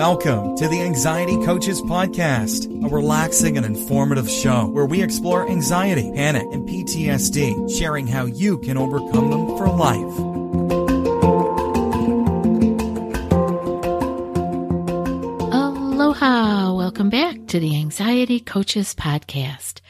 Welcome to the Anxiety Coaches Podcast, a relaxing and informative show where we explore anxiety, panic, and PTSD, sharing how you can overcome them for life. Aloha! Welcome back to the Anxiety Coaches Podcast.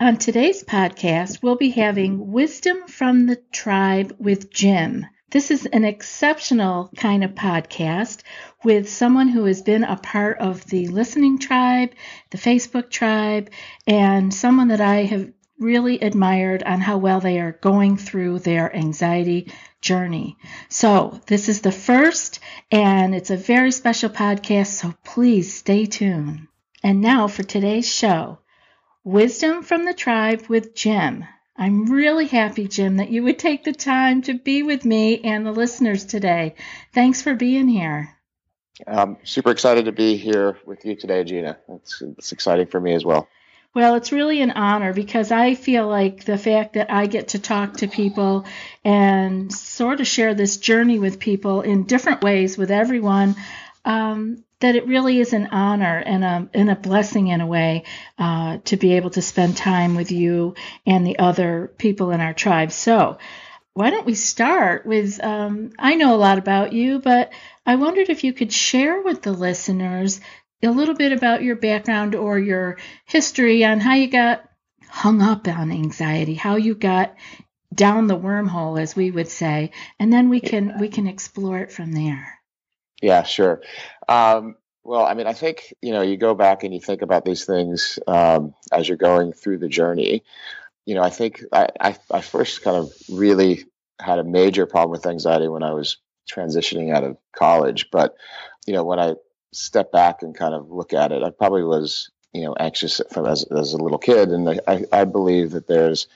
On today's podcast, we'll be having Wisdom from the Tribe with Jim. This is an exceptional kind of podcast with someone who has been a part of the listening tribe, the Facebook tribe, and someone that I have really admired on how well they are going through their anxiety journey. So, this is the first, and it's a very special podcast, so please stay tuned. And now for today's show Wisdom from the Tribe with Jim. I'm really happy, Jim, that you would take the time to be with me and the listeners today. Thanks for being here. I'm super excited to be here with you today, Gina. It's, it's exciting for me as well. Well, it's really an honor because I feel like the fact that I get to talk to people and sort of share this journey with people in different ways with everyone, um, that it really is an honor and a, and a blessing in a way uh, to be able to spend time with you and the other people in our tribe. So, why don't we start with um, I know a lot about you, but I wondered if you could share with the listeners a little bit about your background or your history on how you got hung up on anxiety, how you got down the wormhole, as we would say, and then we can we can explore it from there. Yeah, sure. Um, well, I mean, I think you know, you go back and you think about these things um, as you're going through the journey. You know, I think I, I, I first kind of really had a major problem with anxiety when I was transitioning out of college. But you know, when I step back and kind of look at it, I probably was you know anxious from as as a little kid, and I I believe that there's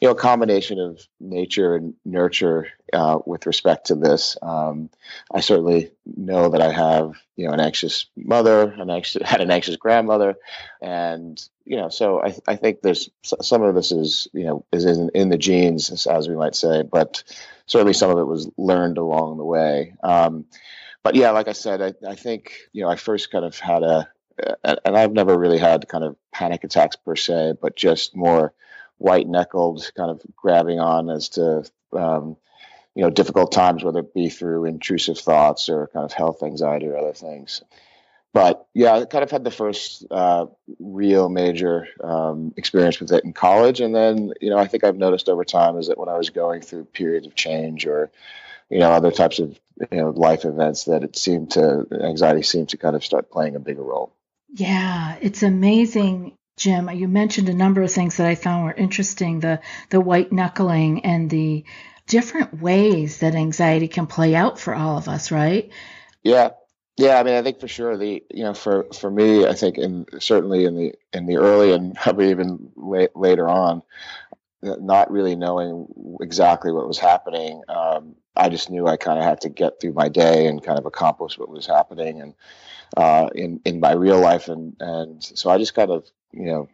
you know, a combination of nature and nurture uh, with respect to this. Um, I certainly know that I have, you know, an anxious mother, an anxious, had an anxious grandmother, and you know, so I, I think there's some of this is, you know, is in, in the genes, as we might say, but certainly some of it was learned along the way. Um, but yeah, like I said, I, I think, you know, I first kind of had a, and I've never really had kind of panic attacks per se, but just more white knuckled, kind of grabbing on as to um, you know difficult times, whether it be through intrusive thoughts or kind of health anxiety or other things. But yeah, I kind of had the first uh, real major um, experience with it in college, and then you know I think I've noticed over time is that when I was going through periods of change or you know other types of you know life events that it seemed to anxiety seemed to kind of start playing a bigger role. Yeah, it's amazing Jim, you mentioned a number of things that I found were interesting the, the white knuckling and the different ways that anxiety can play out for all of us, right? Yeah. Yeah, I mean, I think for sure the you know for for me, I think in certainly in the in the early and probably even late, later on, not really knowing exactly what was happening, um, I just knew I kind of had to get through my day and kind of accomplish what was happening and uh, in in my real life, and and so I just kind of you know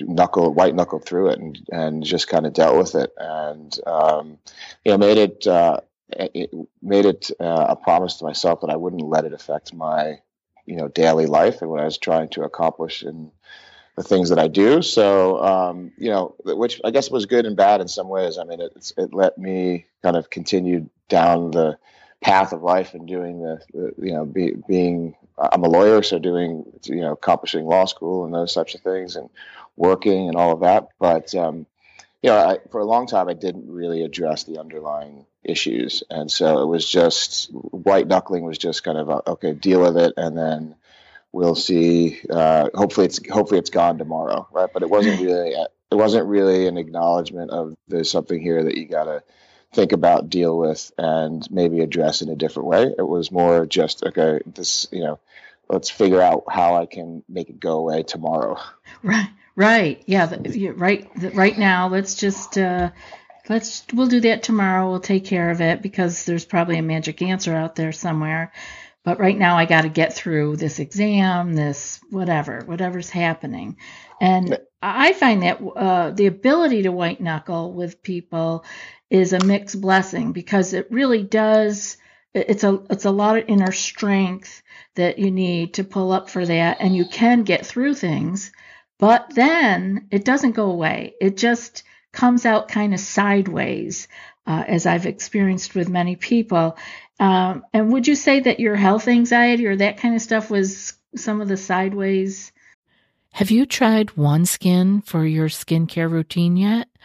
knuckle white knuckle through it and and just kind of dealt with it and um, you know made it, uh, it made it uh, a promise to myself that I wouldn't let it affect my you know daily life and what I was trying to accomplish and the things that I do. So um, you know, which I guess was good and bad in some ways. I mean, it it let me kind of continue down the path of life and doing the, the you know be, being I'm a lawyer, so doing you know accomplishing law school and those types of things, and working and all of that. But um, you know, I, for a long time, I didn't really address the underlying issues, and so it was just white knuckling was just kind of a, okay, deal with it, and then we'll see. Uh, hopefully, it's hopefully it's gone tomorrow, right? But it wasn't really it wasn't really an acknowledgement of there's something here that you gotta think about, deal with, and maybe address in a different way. It was more just okay, this you know, let's figure out how I can make it go away tomorrow. Right, right, yeah, the, right, the, right now. Let's just uh, let's we'll do that tomorrow. We'll take care of it because there's probably a magic answer out there somewhere. But right now, I got to get through this exam, this whatever, whatever's happening. And I find that uh, the ability to white knuckle with people is a mixed blessing because it really does it's a it's a lot of inner strength that you need to pull up for that and you can get through things but then it doesn't go away. It just comes out kind of sideways uh, as i've experienced with many people. Um, and would you say that your health anxiety or that kind of stuff was some of the sideways? Have you tried OneSkin for your skincare routine yet?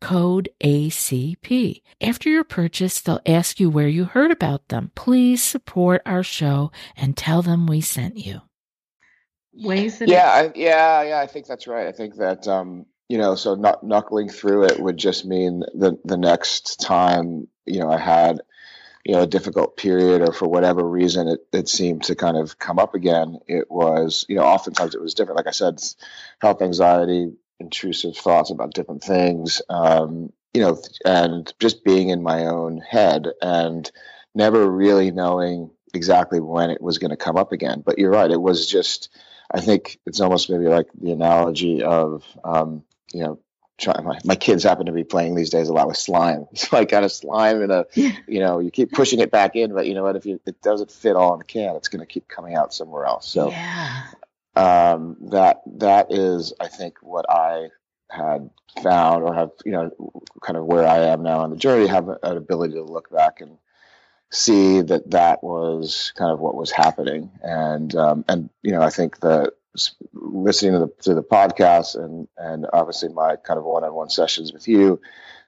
code ACP. After your purchase, they'll ask you where you heard about them. Please support our show and tell them we sent you. Ways that yeah, I, yeah, yeah. I think that's right. I think that um, you know, so not knuckling through it would just mean the the next time you know I had you know a difficult period or for whatever reason it, it seemed to kind of come up again it was you know oftentimes it was different like i said health anxiety intrusive thoughts about different things, um, you know, and just being in my own head and never really knowing exactly when it was going to come up again. But you're right; it was just. I think it's almost maybe like the analogy of, um, you know, try, my, my kids happen to be playing these days a lot with slime. So I got a slime in a, yeah. you know, you keep pushing it back in, but you know what? If you, it doesn't fit all in the can, it's going to keep coming out somewhere else. So yeah um, that that is, I think, what I had found or have you know kind of where I am now on the journey have an ability to look back and see that that was kind of what was happening and um, and you know I think that listening to the to the podcast and and obviously my kind of one-on-one sessions with you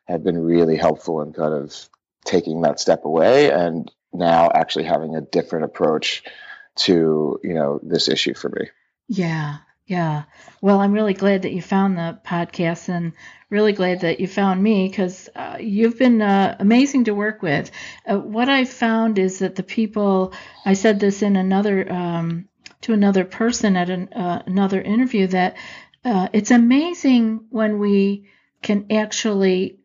have been really helpful in kind of taking that step away and now actually having a different approach to you know this issue for me. Yeah, yeah. Well, I'm really glad that you found the podcast and really glad that you found me because uh, you've been uh, amazing to work with. Uh, what I found is that the people, I said this in another, um, to another person at an, uh, another interview, that uh, it's amazing when we can actually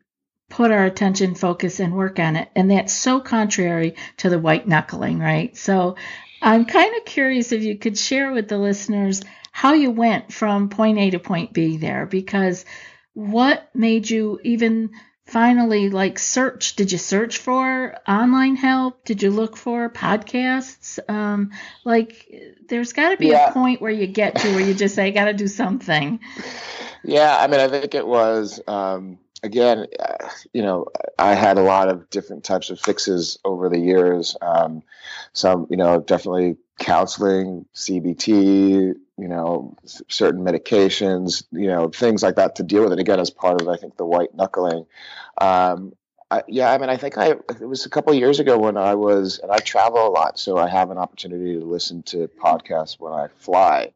put our attention focus and work on it and that's so contrary to the white knuckling right so I'm kind of curious if you could share with the listeners how you went from point A to point B there, because what made you even finally like search? Did you search for online help? Did you look for podcasts? Um, like, there's got to be yeah. a point where you get to where you just say, I got to do something. Yeah, I mean, I think it was. Um, again, you know, I had a lot of different types of fixes over the years. Um, some, you know, definitely counseling, CBT, you know, certain medications, you know, things like that to deal with it. Again, as part of, I think, the white knuckling. Um, I, yeah, I mean, I think I it was a couple years ago when I was, and I travel a lot, so I have an opportunity to listen to podcasts when I fly,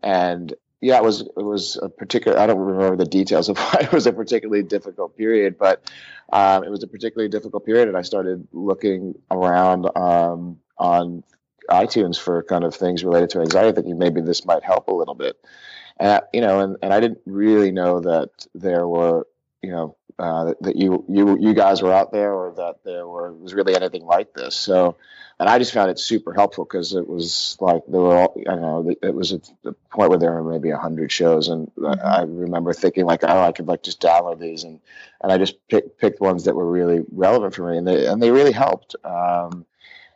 and yeah, it was it was a particular. I don't remember the details of why it was a particularly difficult period, but um, it was a particularly difficult period, and I started looking around um, on iTunes for kind of things related to anxiety, thinking maybe this might help a little bit. And you know, and, and I didn't really know that there were you know uh, that, that, you you you guys were out there or that there were was really anything like this. So, and I just found it super helpful because it was like there were all, I don't know it was at the point where there were maybe a hundred shows, and mm-hmm. I remember thinking like, oh, I could like just download these, and and I just pick, picked ones that were really relevant for me, and they and they really helped. Um,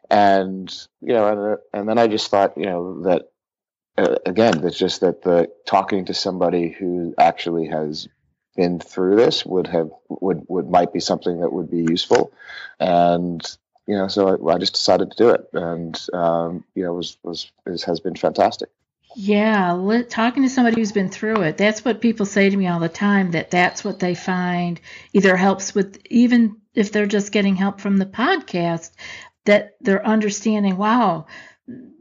and you know, and, and then I just thought, you know, that uh, again, it's just that the talking to somebody who actually has been through this would have would would might be something that would be useful, and you know, so I, I just decided to do it, and um, you know, was was is, has been fantastic. Yeah, talking to somebody who's been through it. That's what people say to me all the time that that's what they find either helps with even if they're just getting help from the podcast that they're understanding, wow,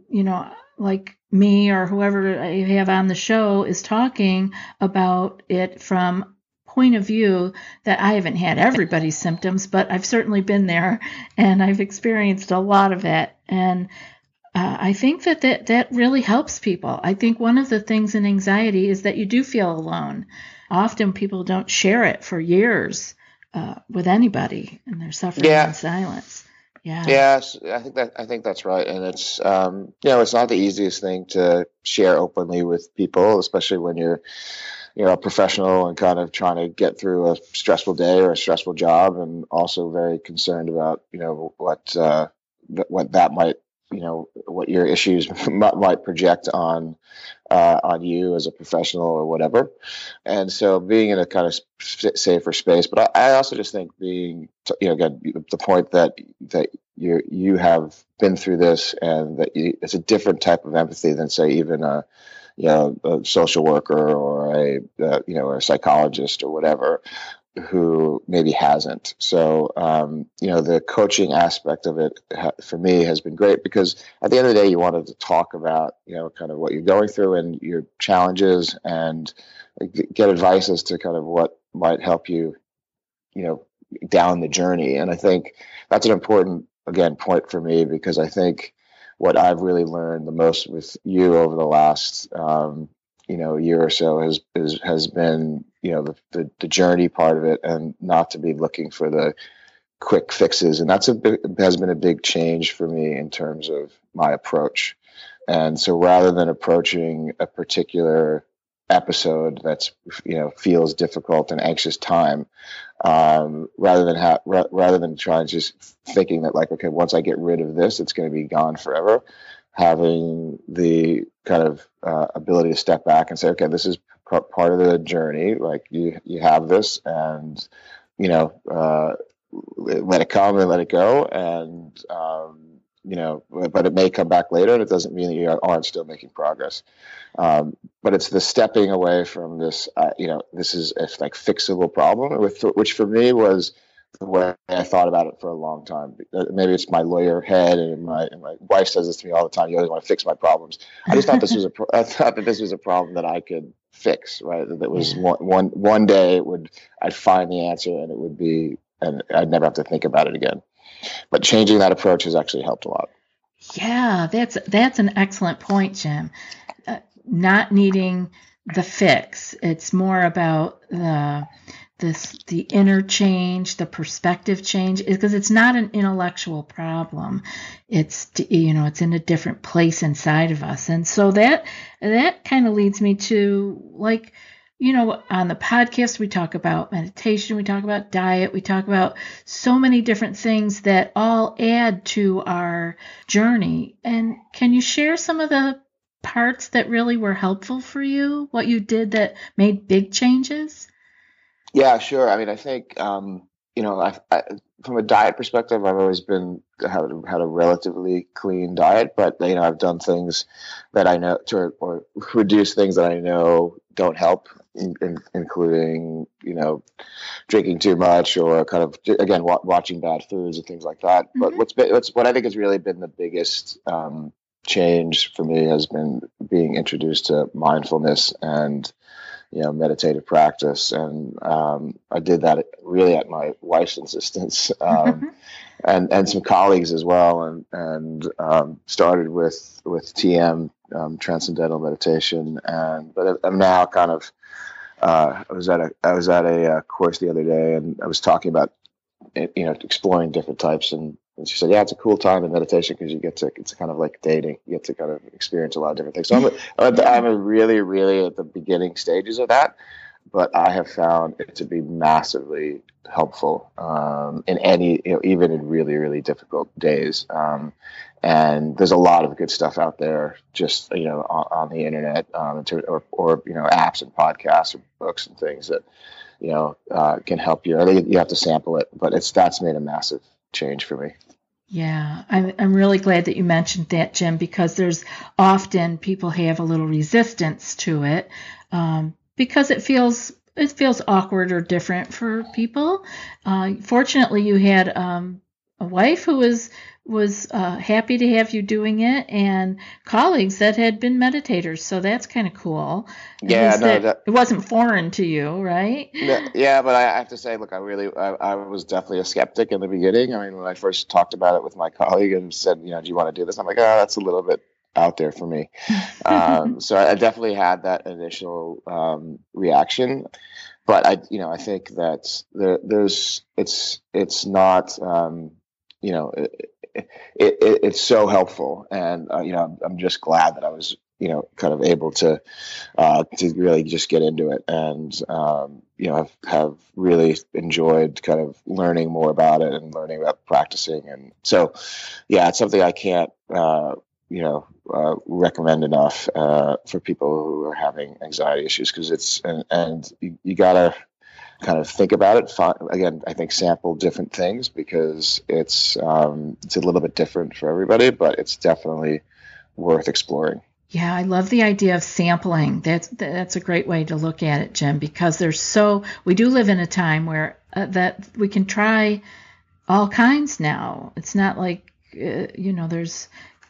you know, like me or whoever I have on the show is talking about it from point of view that I haven't had everybody's symptoms, but I've certainly been there and I've experienced a lot of it. And uh, I think that, that that really helps people. I think one of the things in anxiety is that you do feel alone. Often people don't share it for years uh, with anybody and they're suffering yeah. in silence. Yeah. Yes, I think that I think that's right, and it's um, you know it's not the easiest thing to share openly with people, especially when you're you know a professional and kind of trying to get through a stressful day or a stressful job, and also very concerned about you know what uh, what that might you know what your issues might project on uh, on you as a professional or whatever. And so being in a kind of safer space but I, I, also just think being you know again the point that that you you have been through this and that you, it's a different type of empathy than say even a you know a social worker or a uh, you know a psychologist or whatever who maybe hasn't. So, um, you know, the coaching aspect of it ha- for me has been great because at the end of the day, you wanted to talk about, you know, kind of what you're going through and your challenges and get advice as to kind of what might help you, you know, down the journey. And I think that's an important, again, point for me because I think what I've really learned the most with you over the last, um, you know year or so has is, has been you know the, the, the journey part of it and not to be looking for the quick fixes. And that's a big, has been a big change for me in terms of my approach. And so rather than approaching a particular episode that's you know feels difficult and anxious time um, rather than ha- ra- rather than trying just thinking that like okay once i get rid of this it's going to be gone forever having the kind of uh, ability to step back and say, okay, this is p- part of the journey. Like you, you have this, and you know, uh, let it come and let it go, and um, you know, but it may come back later, and it doesn't mean that you aren't still making progress. Um, but it's the stepping away from this, uh, you know, this is a like fixable problem, with which for me was the way I thought about it for a long time. Uh, maybe it's my lawyer head, and my and my wife says this to me all the time. You always want to fix my problems. I just thought this was a I thought that this was a problem that I could fix. Right, that was one one one day it would I'd find the answer, and it would be, and I'd never have to think about it again. But changing that approach has actually helped a lot. Yeah, that's that's an excellent point, Jim. Uh, not needing the fix. It's more about the this the inner change the perspective change because it's not an intellectual problem it's you know it's in a different place inside of us and so that that kind of leads me to like you know on the podcast we talk about meditation we talk about diet we talk about so many different things that all add to our journey. And can you share some of the parts that really were helpful for you? What you did that made big changes? Yeah, sure. I mean, I think um, you know, I, I, from a diet perspective, I've always been had, had a relatively clean diet, but you know, I've done things that I know to or reduce things that I know don't help, in, in, including you know, drinking too much or kind of again wa- watching bad foods and things like that. Mm-hmm. But what's been what's what I think has really been the biggest um, change for me has been being introduced to mindfulness and you know meditative practice. And um, i did that really at my wife's insistence um, mm-hmm. and and some colleagues as well. And and um, started with with TM um, transcendental meditation. And but i'm now kind of uh, I was at a I was at a uh, course the other day, and I was talking about you know exploring different types, and, and she said, "Yeah, it's a cool time in meditation because you get to it's kind of like dating. You get to kind of experience a lot of different things." So I'm a, I'm a really really at the beginning stages of that, but I have found it to be massively helpful um, in any you know even in really really difficult days. Um, and there's a lot of good stuff out there just you know on, on the internet um, or, or you know apps and podcasts or books and things that you know uh, can help you. I think you have to sample it, but it's that's made a massive change for me. Yeah, I'm, I'm really glad that you mentioned that, Jim, because there's often people have a little resistance to it um, because it feels it feels awkward or different for people. Uh, fortunately, you had um, a wife who was was uh, happy to have you doing it and colleagues that had been meditators. So that's kind of cool yeah no, that, it wasn't foreign to you right? Yeah but i have to say look i really I, I, was definitely a skeptic in the beginning. I mean when i first talked about it with my colleague and said you know do you want to do this? I'm like oh that's a little bit out there for me. Um, so i definitely had that initial um, reaction. But i you know i think that there, there's it's it's not um, you know it, it, it, it's so helpful. And uh, you know I'm, just glad that i was you know kind of able to uh, to really just get into it. And um, you know have, have really enjoyed kind of learning more about it and learning about practicing. And so yeah it's something i can't uh, you know uh, recommend enough uh, for people who are having anxiety issues because it's and, and you, you, gotta kind of think about it. Again, I think sample different things because it's um, it's a little bit different for everybody, but it's definitely worth exploring. Yeah, I love the idea of sampling. That's that's a great way to look at it, Jim, because there's so we do live in a time where uh, that we can try all kinds now. It's not like uh, you know there's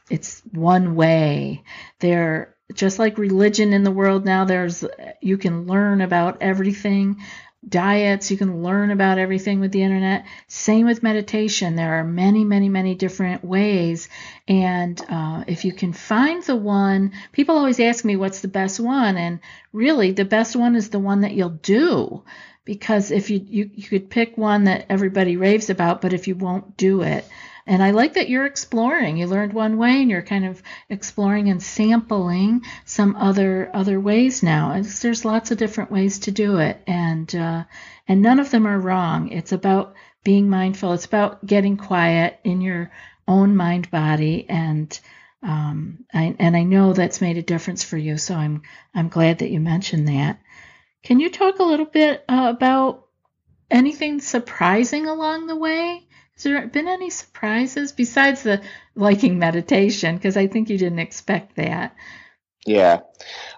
it's one way. There just like religion in the world now there's you can learn about everything diets. You can learn about everything with the internet. Same with meditation. There are many, many, many different ways. And uh, if you can find the one, people always ask me what's the best one. And really, the best one is the one that you'll do. Because if you, you, you could pick one that everybody raves about, but if you won't do it, and I like that you're exploring. You learned one way and you're kind of exploring and sampling some other other ways now. And there's lots of different ways to do it, and uh, and none of them are wrong. It's about being mindful. It's about getting quiet in your own mind body and um, I, and I know that's made a difference for you. So I'm I'm glad that you mentioned that. Can you talk a little bit uh, about anything surprising along the way? Has there been any surprises besides the liking meditation? Because I think you didn't expect that. Yeah.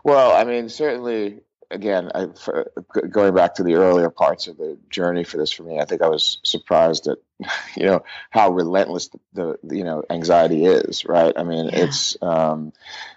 Well, I mean, certainly, again, I, for, going back to the earlier parts of the journey for this for me, I think I was surprised at, you know, how relentless the, the you know anxiety is. Right. I mean, yeah. it's. Um,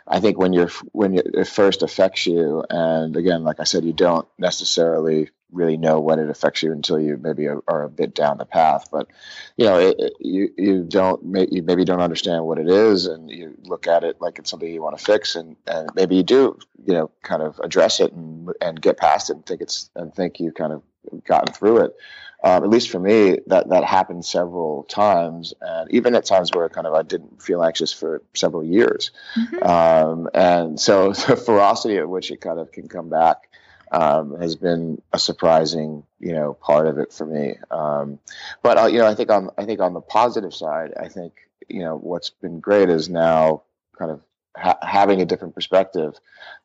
I think when you're when it first affects you, and again, like I said, you don't necessarily really know when it affects you until you maybe are, are a bit down the path. But you know, it, it, you you don't you maybe don't understand what it is, and you look at it like it's something you want to fix, and and maybe you do you know kind of address it and and get past it and think it's and think you kind of gotten through it. Um, at least for me, that that happened several times, and even at times where kind of I didn't feel anxious for several years. Mm-hmm. Um, and so the ferocity at which it kind of can come back um, has been a surprising, you know, part of it for me. Um, but uh, you know, I think on I think on the positive side, I think you know what's been great is now kind of ha- having a different perspective.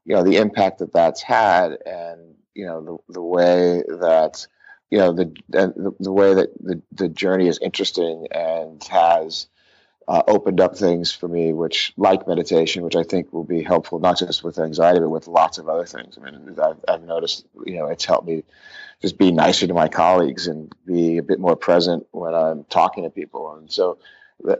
You know, the impact that that's had, and you know the the way that you know the the, the way that the, the journey is interesting and has uh, opened up things for me, which like meditation, which I think will be helpful not just with anxiety, but with lots of other things. I mean, I've, I've noticed, you know, it's helped me just be nicer to my colleagues and be a bit more present when I'm talking to people. And so,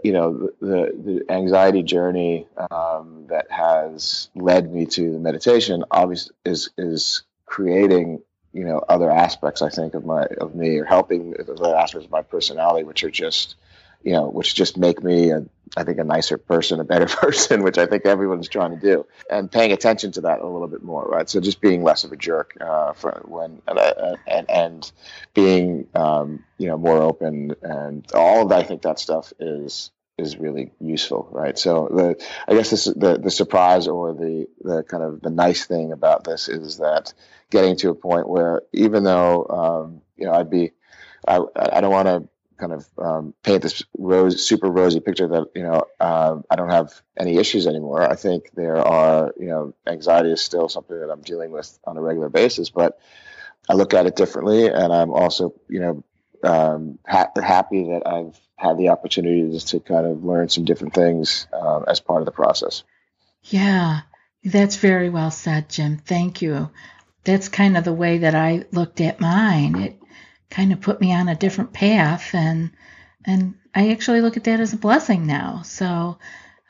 you know, the, the anxiety journey um, that has led me to the meditation obviously is, is creating you know other aspects I think of my of me or helping other aspects of my personality which are just you know, which just make me a I think, a nicer person, a better person, which I think everyone's trying to do, and paying attention to that a little bit more, right? So just being less of a jerk uh, for when and, uh, and, and being um, you know more open and all of that. I think that stuff is is really useful, right? So the I guess this, the the surprise or the the kind of the nice thing about this is that getting to a point where even though um, you know I'd be I I don't want to kind of um, paint this rose super rosy picture that you know uh, I don't have any issues anymore. I think there are you know anxiety is still something that I'm dealing with on a regular basis, but I look at it differently, and I'm also you know um, ha- happy that I've had the opportunity to kind of learn some different things uh, as part of the process. Yeah, that's very well said, Jim. Thank you. That's kind of the way that I looked at mine. It kind of put me on a different path, and and I actually look at that as a blessing now. So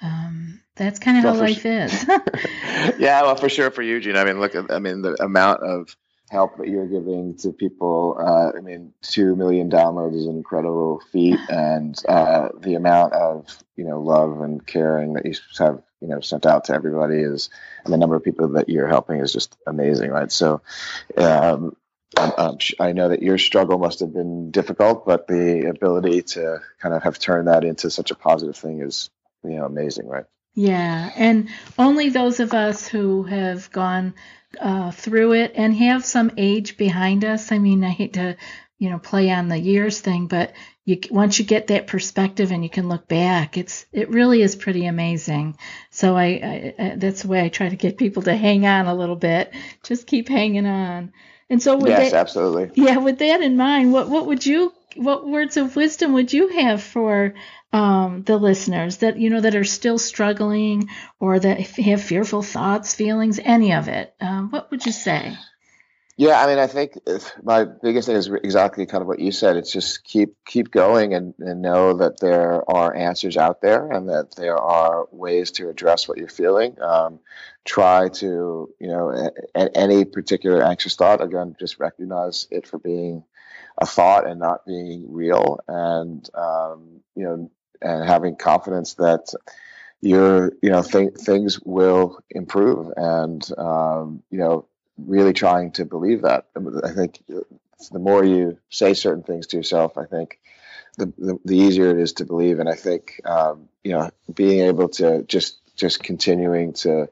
um, that's kind of well, how life sure. is. yeah, well, for sure for you, Eugene. I mean, look, I mean, the amount of help that you're giving to people. Uh, I mean, two million downloads is an incredible feat, and uh, the amount of you know love and caring that you have you know sent out to everybody is, and the number of people that you're helping is just amazing, right? So. Um, I'm, I'm, i know that your struggle must have been difficult, but the ability to kind of have turned that into such a positive thing is, you know, amazing, right? Yeah, and only those of us who have gone uh, through it and have some age behind us. I mean, I hate to, you know, play on the years thing, but you once you get that perspective and you can look back, it's it really is pretty amazing. So I, I, I that's the way I try to get people to hang on a little bit. Just keep hanging on. And so with yes, that, absolutely. Yeah, with that in mind, what what would you what words of wisdom would you have for um, the listeners that you know that are still struggling or that have fearful thoughts, feelings, any of it? Um, what would you say? Yeah, I mean, I think my biggest thing is exactly kind of what you said. It's just keep keep going and, and know that there are answers out there and that there are ways to address what you're feeling. Um, try to, you know, at any particular anxious thought, again, just recognize it for being a thought and not being real, and um, you know, and having confidence that your you know th- things will improve and um, you know really trying to believe that. I think the more you say certain things to yourself i think the, the, the easier it is to believe. And i think um, you know being able to just just continuing to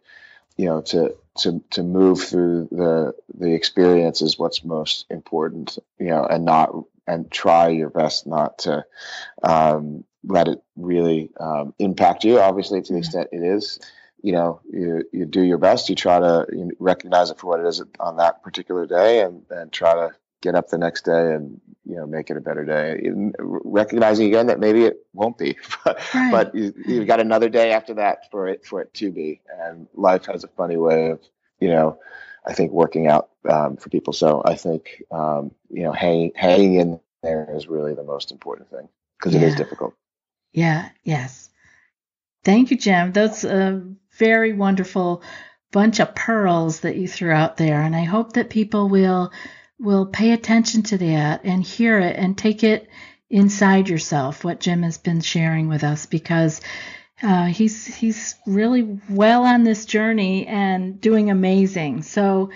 you know to to to move through the the experience is what's most important you know and not and try your best not to um, let it really um, impact you. Obviously, to the extent it is, you know, you you do your best. You try to recognize it for what it is on that particular day, and and try to get up the next day and you know make it a better day. Recognizing again that maybe it won't be, but, right. but you, you've got another day after that for it for it to be. And life has a funny way of you know. I think working out um, for people. So I think um, you know hanging hanging in there is really the most important thing because yeah. it is difficult. Yeah, yes. Thank you, Jim. That's a very wonderful bunch of pearls that you threw out there, and I hope that people will will pay attention to that and hear it and take it inside yourself. What Jim has been sharing with us, because uh, he's he's really well on this journey and doing amazing. So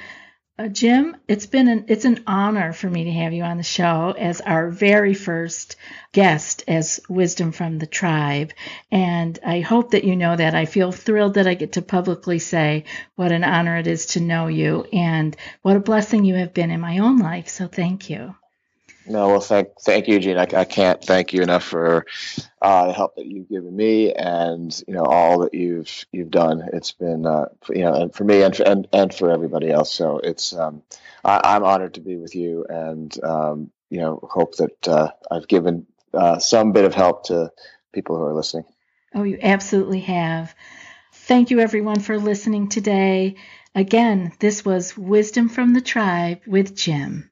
uh, Jim, it's been an it's an honor for me to have you on the show as our very first guest as Wisdom from the Tribe, and I hope that you know that. I feel thrilled that I get to publicly say what an honor it is to know you and what a blessing you have been in my own life. So thank you. No, well, thank thank you, Gene. I, I can't thank you enough for uh, the help that you've given me, and you know all that you've you've done. It's been uh, you know, and for me and for, and and for everybody else. So it's um, I, am honored to be with you, and um, you know, hope that uh, I've given uh, some bit of help to people who are listening. Oh, you absolutely have. Thank you, everyone, for listening today. Again, this was Wisdom from the Tribe with Jim.